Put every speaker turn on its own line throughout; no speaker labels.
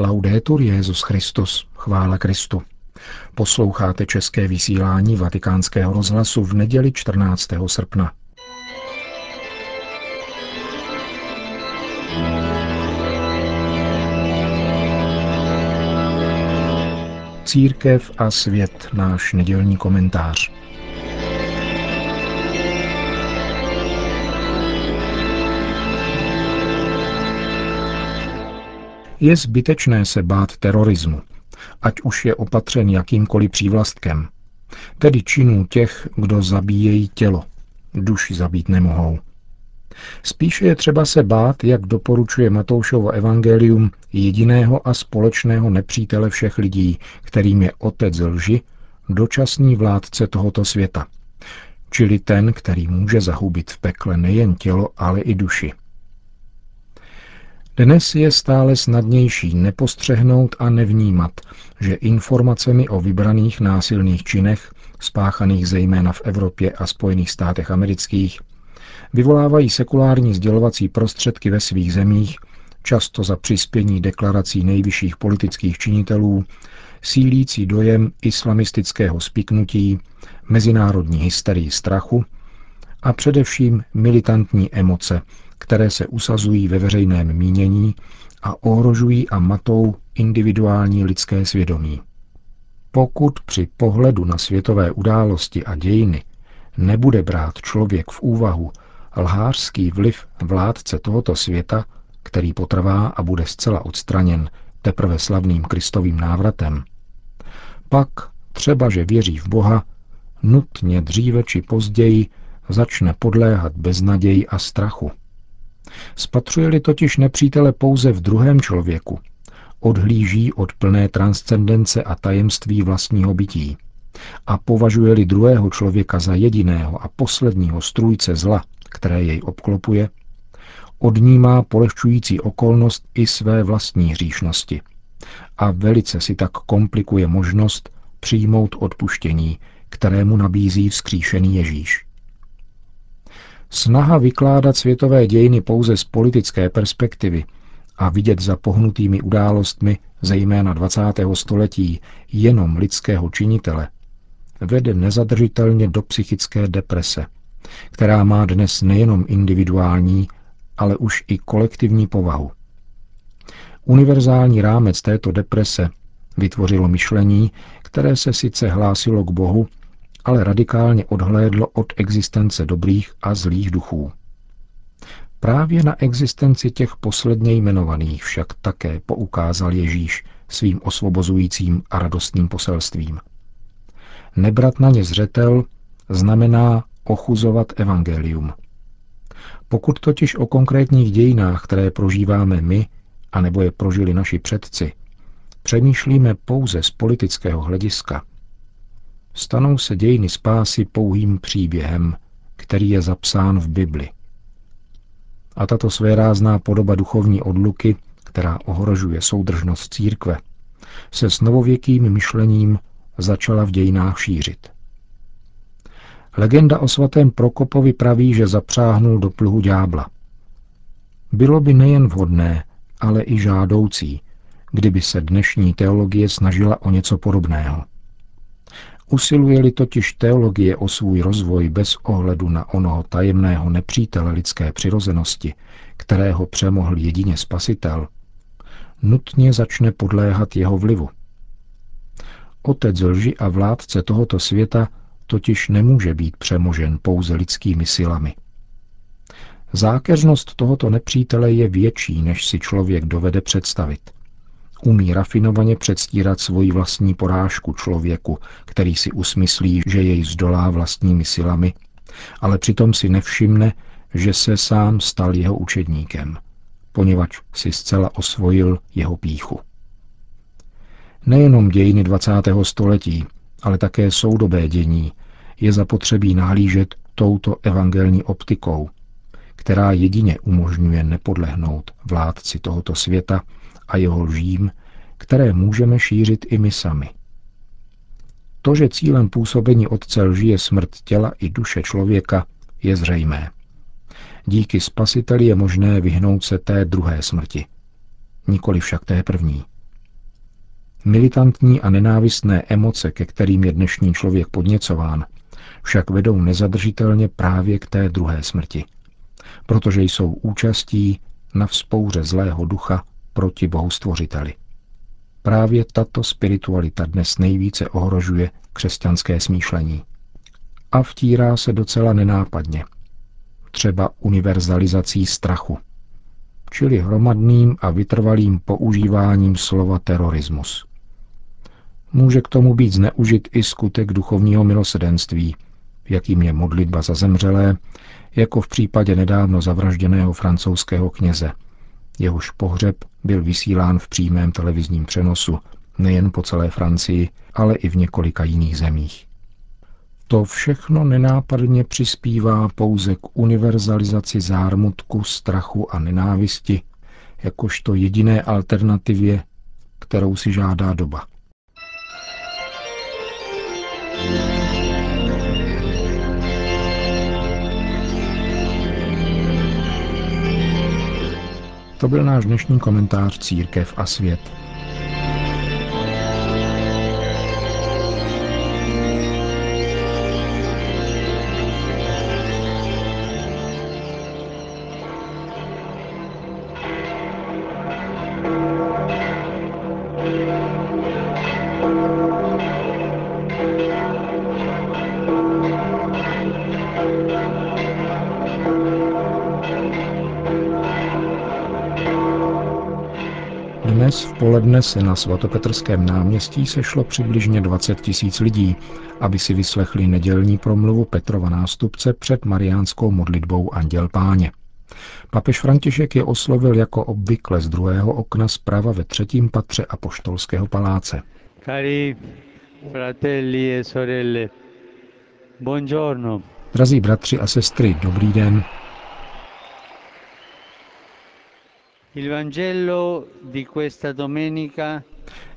Laudetur Jezus Christus, chvála Kristu. Posloucháte české vysílání Vatikánského rozhlasu v neděli 14. srpna. Církev a svět, náš nedělní komentář. Je zbytečné se bát terorismu, ať už je opatřen jakýmkoliv přívlastkem, tedy činů těch, kdo zabíjejí tělo, duši zabít nemohou. Spíše je třeba se bát, jak doporučuje Matoušovo evangelium, jediného a společného nepřítele všech lidí, kterým je otec lži, dočasný vládce tohoto světa, čili ten, který může zahubit v pekle nejen tělo, ale i duši. Dnes je stále snadnější nepostřehnout a nevnímat, že informacemi o vybraných násilných činech, spáchaných zejména v Evropě a Spojených státech amerických, vyvolávají sekulární sdělovací prostředky ve svých zemích, často za přispění deklarací nejvyšších politických činitelů, sílící dojem islamistického spiknutí, mezinárodní hysterii strachu a především militantní emoce, které se usazují ve veřejném mínění a ohrožují a matou individuální lidské svědomí. Pokud při pohledu na světové události a dějiny nebude brát člověk v úvahu lhářský vliv vládce tohoto světa, který potrvá a bude zcela odstraněn teprve slavným Kristovým návratem, pak, třeba že věří v Boha, nutně dříve či později začne podléhat beznaději a strachu. Spatřuje-li totiž nepřítele pouze v druhém člověku, odhlíží od plné transcendence a tajemství vlastního bytí a považuje-li druhého člověka za jediného a posledního strůjce zla, které jej obklopuje, odnímá polehčující okolnost i své vlastní hříšnosti a velice si tak komplikuje možnost přijmout odpuštění, kterému nabízí vzkříšený Ježíš. Snaha vykládat světové dějiny pouze z politické perspektivy a vidět za pohnutými událostmi, zejména 20. století, jenom lidského činitele, vede nezadržitelně do psychické deprese, která má dnes nejenom individuální, ale už i kolektivní povahu. Univerzální rámec této deprese vytvořilo myšlení, které se sice hlásilo k Bohu, ale radikálně odhlédlo od existence dobrých a zlých duchů. Právě na existenci těch posledně jmenovaných však také poukázal Ježíš svým osvobozujícím a radostným poselstvím. Nebrat na ně zřetel znamená ochuzovat evangelium. Pokud totiž o konkrétních dějinách, které prožíváme my, anebo je prožili naši předci, přemýšlíme pouze z politického hlediska, stanou se dějiny spásy pouhým příběhem, který je zapsán v Bibli. A tato svérázná podoba duchovní odluky, která ohrožuje soudržnost církve, se s novověkým myšlením začala v dějinách šířit. Legenda o svatém Prokopovi praví, že zapřáhnul do pluhu ďábla. Bylo by nejen vhodné, ale i žádoucí, kdyby se dnešní teologie snažila o něco podobného. Usiluje-li totiž teologie o svůj rozvoj bez ohledu na onoho tajemného nepřítele lidské přirozenosti, kterého přemohl jedině spasitel, nutně začne podléhat jeho vlivu. Otec lži a vládce tohoto světa totiž nemůže být přemožen pouze lidskými silami. Zákeřnost tohoto nepřítele je větší, než si člověk dovede představit – Umí rafinovaně předstírat svoji vlastní porážku člověku, který si usmyslí, že jej zdolá vlastními silami, ale přitom si nevšimne, že se sám stal jeho učedníkem, poněvadž si zcela osvojil jeho píchu. Nejenom dějiny 20. století, ale také soudobé dění je zapotřebí nahlížet touto evangelní optikou, která jedině umožňuje nepodlehnout vládci tohoto světa a jeho lžím, které můžeme šířit i my sami. To, že cílem působení Otce lži je smrt těla i duše člověka, je zřejmé. Díky spasiteli je možné vyhnout se té druhé smrti, nikoli však té první, Militantní a nenávistné emoce, ke kterým je dnešní člověk podněcován, však vedou nezadržitelně právě k té druhé smrti, protože jsou účastí na vzpouře zlého ducha proti Bohu stvořiteli. Právě tato spiritualita dnes nejvíce ohrožuje křesťanské smýšlení. A vtírá se docela nenápadně. Třeba univerzalizací strachu, čili hromadným a vytrvalým používáním slova terorismus. Může k tomu být zneužit i skutek duchovního milosedenství, jakým je modlitba za zemřelé, jako v případě nedávno zavražděného francouzského kněze. Jehož pohřeb byl vysílán v přímém televizním přenosu nejen po celé Francii, ale i v několika jiných zemích. To všechno nenápadně přispívá pouze k univerzalizaci zármutku, strachu a nenávisti, jakožto jediné alternativě, kterou si žádá doba. To byl náš dnešní komentář Církev a svět. Dnes v poledne se na svatopetrském náměstí sešlo přibližně 20 tisíc lidí, aby si vyslechli nedělní promluvu Petrova nástupce před mariánskou modlitbou Anděl Páně. Papež František je oslovil jako obvykle z druhého okna zprava ve třetím patře Apoštolského paláce. Cari fratelli e sorelle, buongiorno. Drazí bratři a sestry, dobrý den.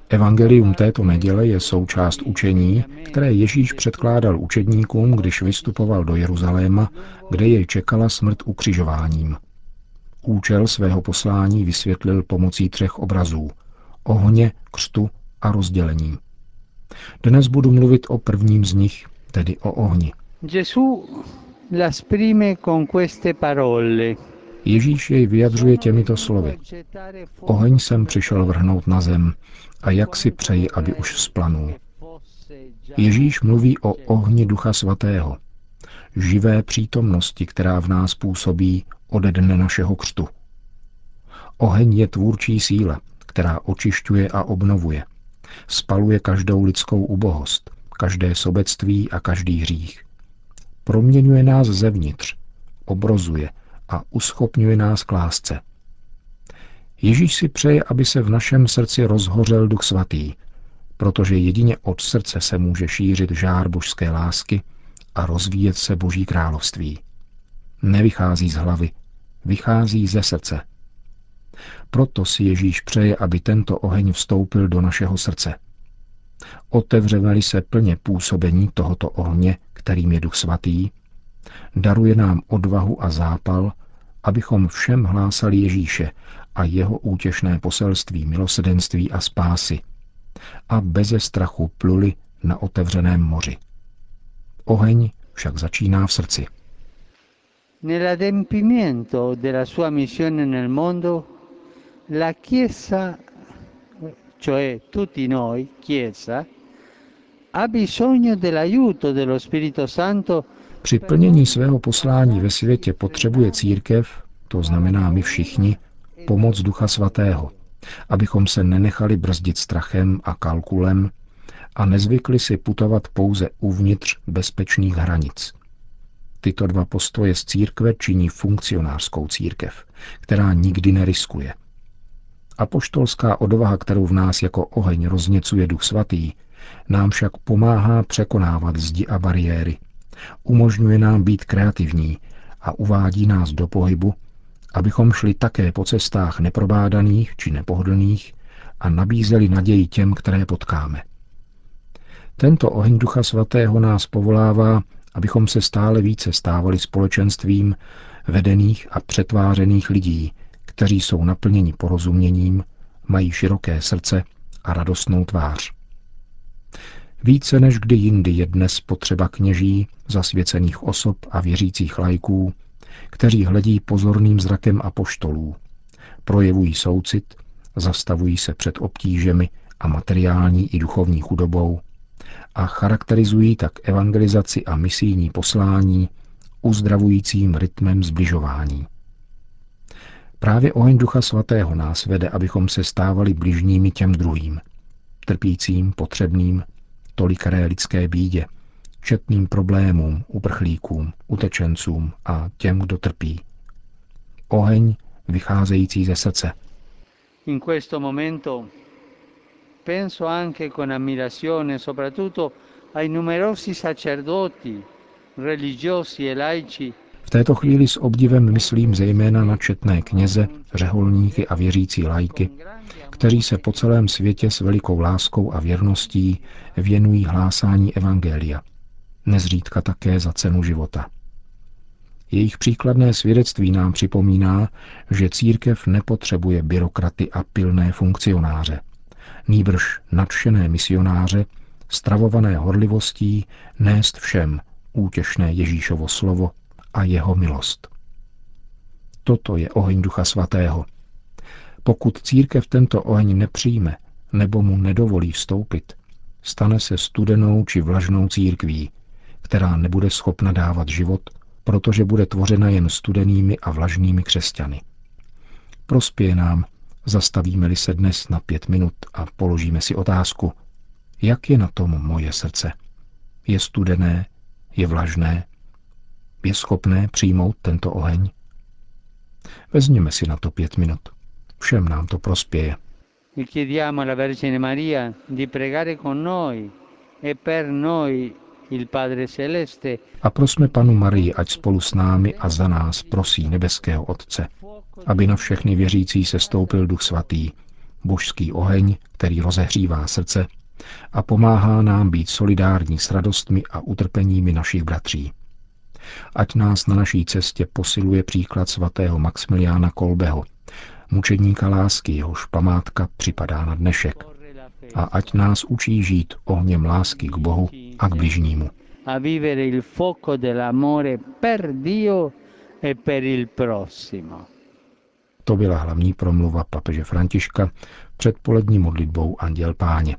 Evangelium této neděle je součást učení, které Ježíš předkládal učedníkům, když vystupoval do Jeruzaléma, kde jej čekala smrt ukřižováním. Účel svého poslání vysvětlil pomocí třech obrazů – ohně, křtu a rozdělení. Dnes budu mluvit o prvním z nich, tedy o ohni. Gesù l'esprime con queste parole – Ježíš jej vyjadřuje těmito slovy. Oheň jsem přišel vrhnout na zem a jak si přeji, aby už vzplanul. Ježíš mluví o ohni Ducha Svatého, živé přítomnosti, která v nás působí ode dne našeho křtu. Oheň je tvůrčí síla, která očišťuje a obnovuje. Spaluje každou lidskou ubohost, každé sobectví a každý hřích. Proměňuje nás zevnitř, obrozuje, a uschopňuje nás k lásce. Ježíš si přeje, aby se v našem srdci rozhořel Duch Svatý, protože jedině od srdce se může šířit žár božské lásky a rozvíjet se Boží království. Nevychází z hlavy, vychází ze srdce. Proto si Ježíš přeje, aby tento oheň vstoupil do našeho srdce. Otevřeme-li se plně působení tohoto ohně, kterým je Duch Svatý, daruje nám odvahu a zápal, abychom všem hlásali Ježíše a jeho útěšné poselství milosedenství a spásy a beze strachu pluli na otevřeném moři. Oheň však začíná v srdci. Nell'adempimento della sua missione nel mondo, la Chiesa, cioè tutti noi, Chiesa, ha bisogno dell'aiuto dello Spirito Santo při plnění svého poslání ve světě potřebuje církev, to znamená my všichni, pomoc Ducha Svatého, abychom se nenechali brzdit strachem a kalkulem a nezvykli si putovat pouze uvnitř bezpečných hranic. Tyto dva postoje z církve činí funkcionářskou církev, která nikdy neriskuje. Apoštolská odvaha, kterou v nás jako oheň rozněcuje Duch Svatý, nám však pomáhá překonávat zdi a bariéry – Umožňuje nám být kreativní a uvádí nás do pohybu, abychom šli také po cestách neprobádaných či nepohodlných a nabízeli naději těm, které potkáme. Tento oheň Ducha Svatého nás povolává, abychom se stále více stávali společenstvím vedených a přetvářených lidí, kteří jsou naplněni porozuměním, mají široké srdce a radostnou tvář. Více než kdy jindy je dnes potřeba kněží, zasvěcených osob a věřících lajků, kteří hledí pozorným zrakem apoštolů, projevují soucit, zastavují se před obtížemi a materiální i duchovní chudobou a charakterizují tak evangelizaci a misijní poslání uzdravujícím rytmem zbližování. Právě oheň Ducha Svatého nás vede, abychom se stávali bližními těm druhým, trpícím, potřebným, tolikaré lidské bídě, četným problémům, uprchlíkům, utečencům a těm, kdo trpí. Oheň vycházející ze srdce. In questo momento penso anche con ammirazione soprattutto ai numerosi sacerdoti, religiosi e laici této chvíli s obdivem myslím zejména na četné kněze, řeholníky a věřící lajky, kteří se po celém světě s velikou láskou a věrností věnují hlásání Evangelia, nezřídka také za cenu života. Jejich příkladné svědectví nám připomíná, že církev nepotřebuje byrokraty a pilné funkcionáře. Nýbrž nadšené misionáře, stravované horlivostí, nést všem útěšné Ježíšovo slovo a jeho milost. Toto je oheň Ducha Svatého. Pokud církev tento oheň nepřijme nebo mu nedovolí vstoupit, stane se studenou či vlažnou církví, která nebude schopna dávat život, protože bude tvořena jen studenými a vlažnými křesťany. Prospěje nám, zastavíme-li se dnes na pět minut a položíme si otázku, jak je na tom moje srdce? Je studené? Je vlažné? Je schopné přijmout tento oheň? Vezměme si na to pět minut. Všem nám to prospěje. E chiediamo alla Vergine Maria di pregare con noi e per noi a prosme panu Marii, ať spolu s námi a za nás prosí nebeského Otce, aby na všechny věřící se stoupil Duch Svatý, božský oheň, který rozehřívá srdce a pomáhá nám být solidární s radostmi a utrpeními našich bratří. Ať nás na naší cestě posiluje příklad svatého Maximiliána Kolbeho, mučedníka lásky, jehož památka připadá na dnešek a ať nás učí žít ohněm lásky k Bohu a k bližnímu. A vivere il fuoco dell'amore per Dio e per il prossimo. To byla hlavní promluva papeže Františka před polední modlitbou Anděl Páně.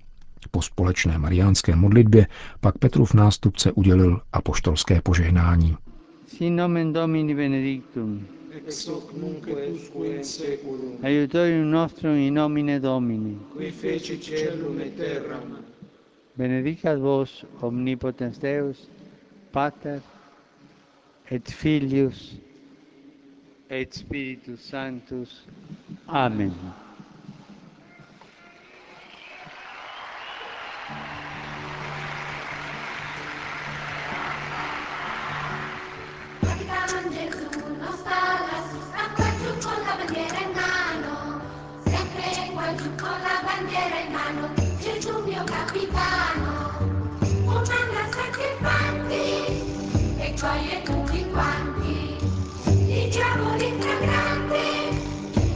Po společné mariánské modlitbě pak Petrův nástupce udělil apoštolské požehnání. Sin nomen Domini benedictum. ex hoc nunc et usque in seculum. Aiutorium nostrum in nomine Domini. Qui feci celum et terram. Benedicat vos omnipotens Deus, Pater et Filius et Spiritus Sanctus. Amen. gioie tutti quanti, diciamoli tra grande,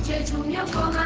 Gesù mio comandante.